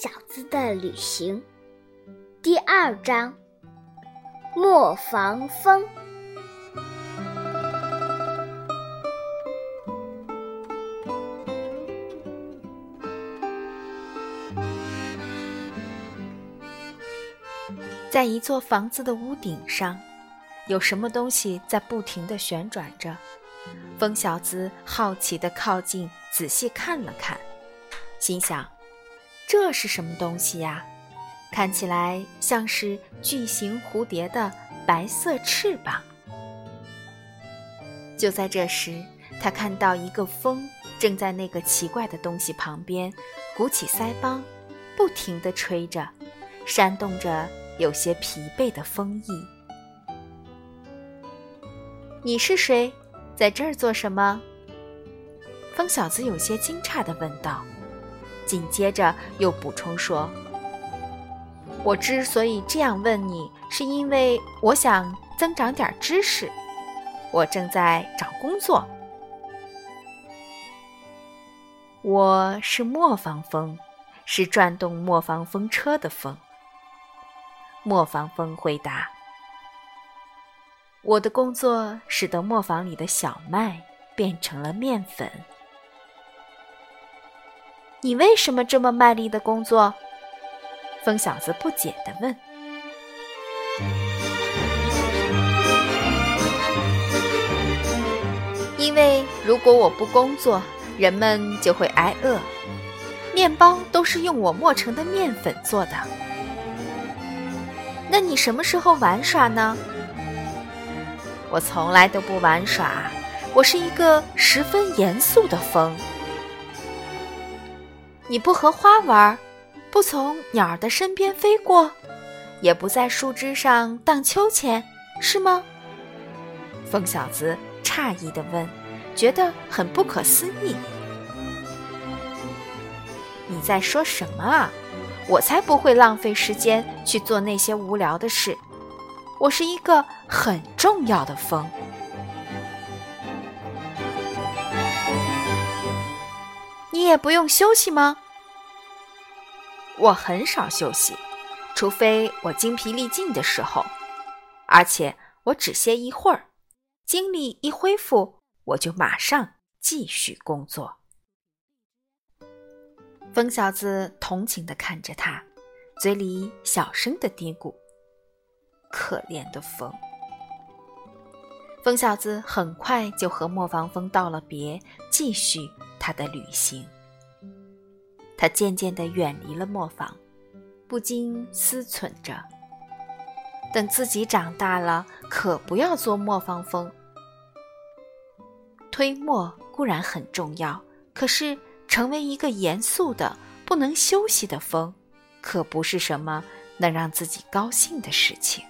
小子的旅行第二章：磨坊风。在一座房子的屋顶上，有什么东西在不停地旋转着。疯小子好奇地靠近，仔细看了看，心想：“这是什么东西呀？看起来像是巨型蝴蝶的白色翅膀。”就在这时，他看到一个风正在那个奇怪的东西旁边鼓起腮帮，不停地吹着，扇动着有些疲惫的风翼。你是谁？在这儿做什么？疯小子有些惊诧地问道，紧接着又补充说：“我之所以这样问你，是因为我想增长点知识。我正在找工作。我是磨坊风，是转动磨坊风车的风。”磨坊风回答。我的工作使得磨坊里的小麦变成了面粉。你为什么这么卖力的工作？疯小子不解地问。因为如果我不工作，人们就会挨饿。面包都是用我磨成的面粉做的。那你什么时候玩耍呢？我从来都不玩耍，我是一个十分严肃的风。你不和花玩，不从鸟儿的身边飞过，也不在树枝上荡秋千，是吗？疯小子诧异地问，觉得很不可思议。你在说什么啊？我才不会浪费时间去做那些无聊的事。我是一个很重要的风，也不用休息吗？我很少休息，除非我精疲力尽的时候，而且我只歇一会儿，精力一恢复，我就马上继续工作。疯小子同情的看着他，嘴里小声的嘀咕。可怜的风，疯小子很快就和磨坊风道了别，继续他的旅行。他渐渐的远离了磨坊不禁思忖着等自己长大了可不要做磨坊风。推磨固然很重要可是成为一个严肃的不能休息的风可不是什么能让自己高兴的事情。